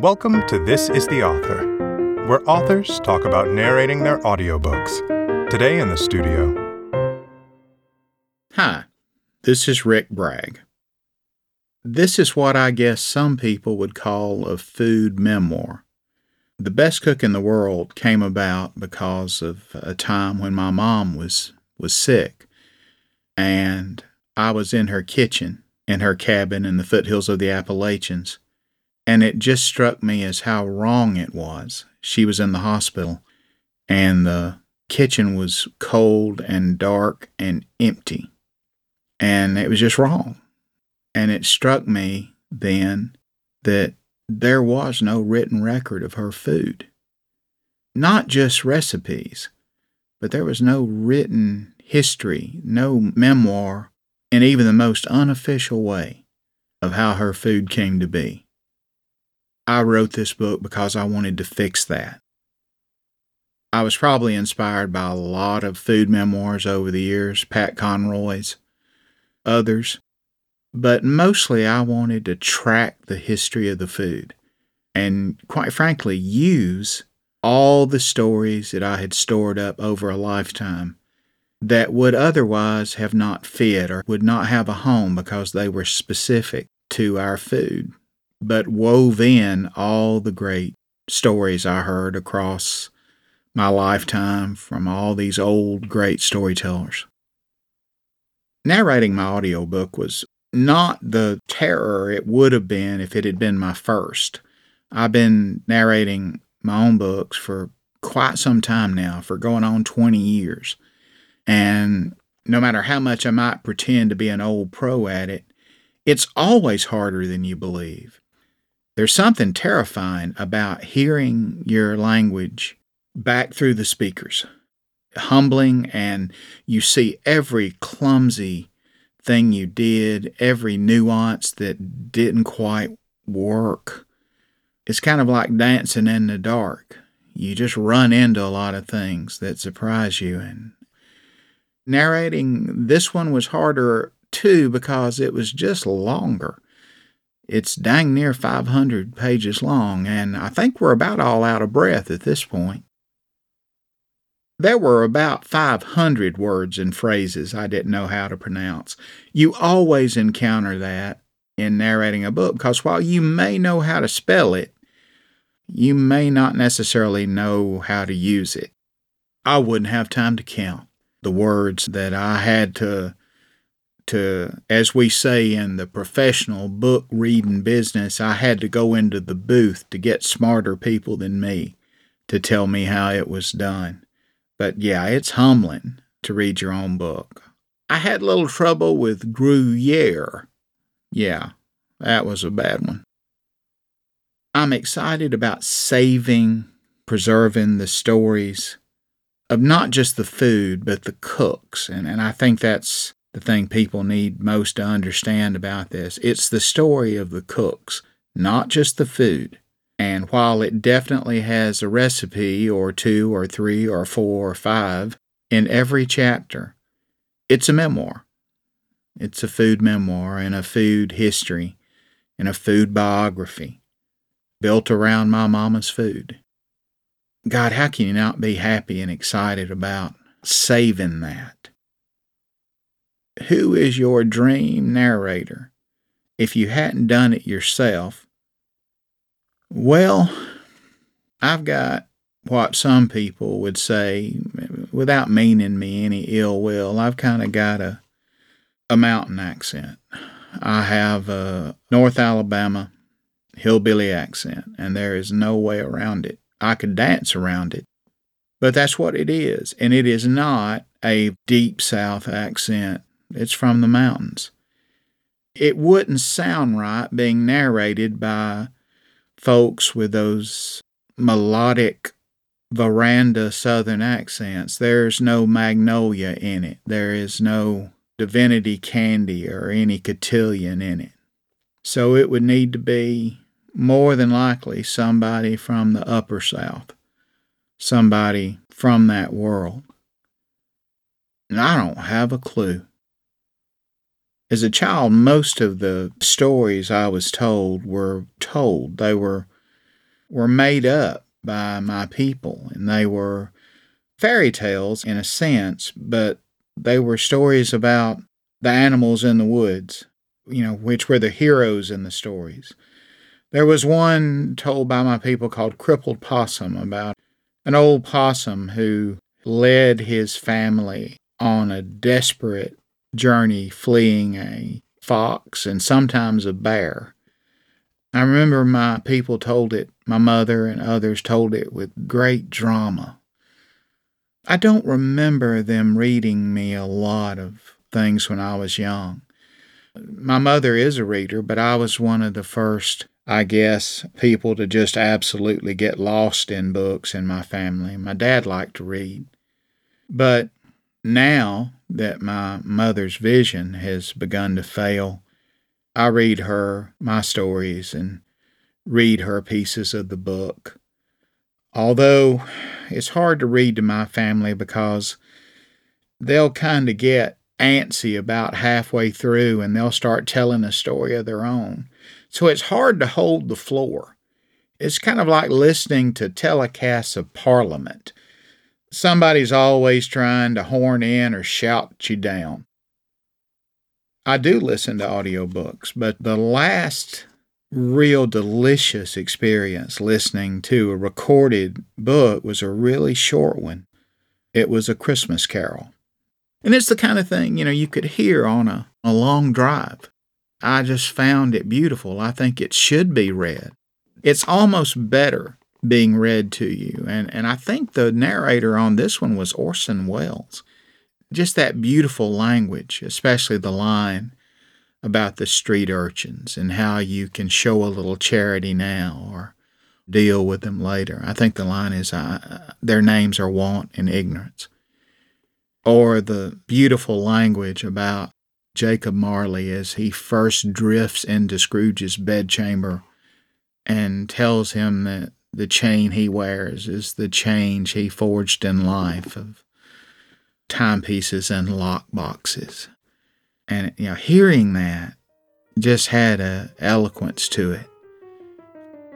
Welcome to This is the Author, where authors talk about narrating their audiobooks. Today in the studio. Hi, this is Rick Bragg. This is what I guess some people would call a food memoir. The Best Cook in the World came about because of a time when my mom was, was sick, and I was in her kitchen in her cabin in the foothills of the Appalachians and it just struck me as how wrong it was. She was in the hospital, and the kitchen was cold and dark and empty. And it was just wrong. And it struck me then that there was no written record of her food. Not just recipes, but there was no written history, no memoir, in even the most unofficial way of how her food came to be. I wrote this book because I wanted to fix that. I was probably inspired by a lot of food memoirs over the years, Pat Conroy's, others, but mostly I wanted to track the history of the food and, quite frankly, use all the stories that I had stored up over a lifetime that would otherwise have not fit or would not have a home because they were specific to our food but wove in all the great stories I heard across my lifetime from all these old great storytellers. Narrating my audiobook was not the terror it would have been if it had been my first. I've been narrating my own books for quite some time now, for going on 20 years. And no matter how much I might pretend to be an old pro at it, it's always harder than you believe. There's something terrifying about hearing your language back through the speakers. Humbling, and you see every clumsy thing you did, every nuance that didn't quite work. It's kind of like dancing in the dark. You just run into a lot of things that surprise you. And narrating this one was harder too because it was just longer. It's dang near 500 pages long, and I think we're about all out of breath at this point. There were about 500 words and phrases I didn't know how to pronounce. You always encounter that in narrating a book because while you may know how to spell it, you may not necessarily know how to use it. I wouldn't have time to count the words that I had to to, as we say in the professional book reading business, I had to go into the booth to get smarter people than me to tell me how it was done. But yeah, it's humbling to read your own book. I had a little trouble with Gruyere. Yeah, that was a bad one. I'm excited about saving, preserving the stories of not just the food, but the cooks. And, and I think that's the thing people need most to understand about this. It's the story of the cooks, not just the food. And while it definitely has a recipe or two or three or four or five in every chapter, it's a memoir. It's a food memoir and a food history and a food biography built around my mama's food. God, how can you not be happy and excited about saving that? Who is your dream narrator if you hadn't done it yourself? Well, I've got what some people would say, without meaning me any ill will, I've kind of got a, a mountain accent. I have a North Alabama hillbilly accent, and there is no way around it. I could dance around it, but that's what it is. And it is not a deep South accent it's from the mountains. It wouldn't sound right being narrated by folks with those melodic veranda southern accents. There's no magnolia in it. There is no divinity candy or any cotillion in it. So it would need to be more than likely somebody from the upper south, somebody from that world. And I don't have a clue. As a child, most of the stories I was told were told. They were were made up by my people, and they were fairy tales in a sense, but they were stories about the animals in the woods, you know, which were the heroes in the stories. There was one told by my people called Crippled Possum about an old possum who led his family on a desperate journey fleeing a fox and sometimes a bear. I remember my people told it, my mother and others told it with great drama. I don't remember them reading me a lot of things when I was young. My mother is a reader, but I was one of the first, I guess, people to just absolutely get lost in books in my family. My dad liked to read. But now that my mother's vision has begun to fail, I read her my stories and read her pieces of the book. Although it's hard to read to my family because they'll kind of get antsy about halfway through and they'll start telling a story of their own. So it's hard to hold the floor. It's kind of like listening to telecasts of Parliament. Somebody's always trying to horn in or shout you down. I do listen to audiobooks, but the last real delicious experience listening to a recorded book was a really short one. It was a Christmas carol. And it's the kind of thing, you know, you could hear on a, a long drive. I just found it beautiful. I think it should be read. It's almost better being read to you. And, and I think the narrator on this one was Orson Welles. Just that beautiful language, especially the line about the street urchins and how you can show a little charity now or deal with them later. I think the line is uh, their names are want and ignorance. Or the beautiful language about Jacob Marley as he first drifts into Scrooge's bedchamber and tells him that the chain he wears is the change he forged in life of timepieces and lock boxes. And you know, hearing that just had a eloquence to it.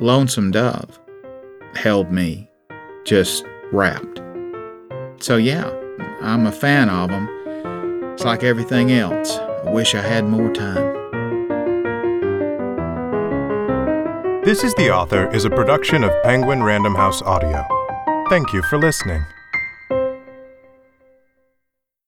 Lonesome Dove held me just wrapped. So yeah, I'm a fan of them. It's like everything else. I wish I had more time. This is the Author is a production of Penguin Random House Audio. Thank you for listening.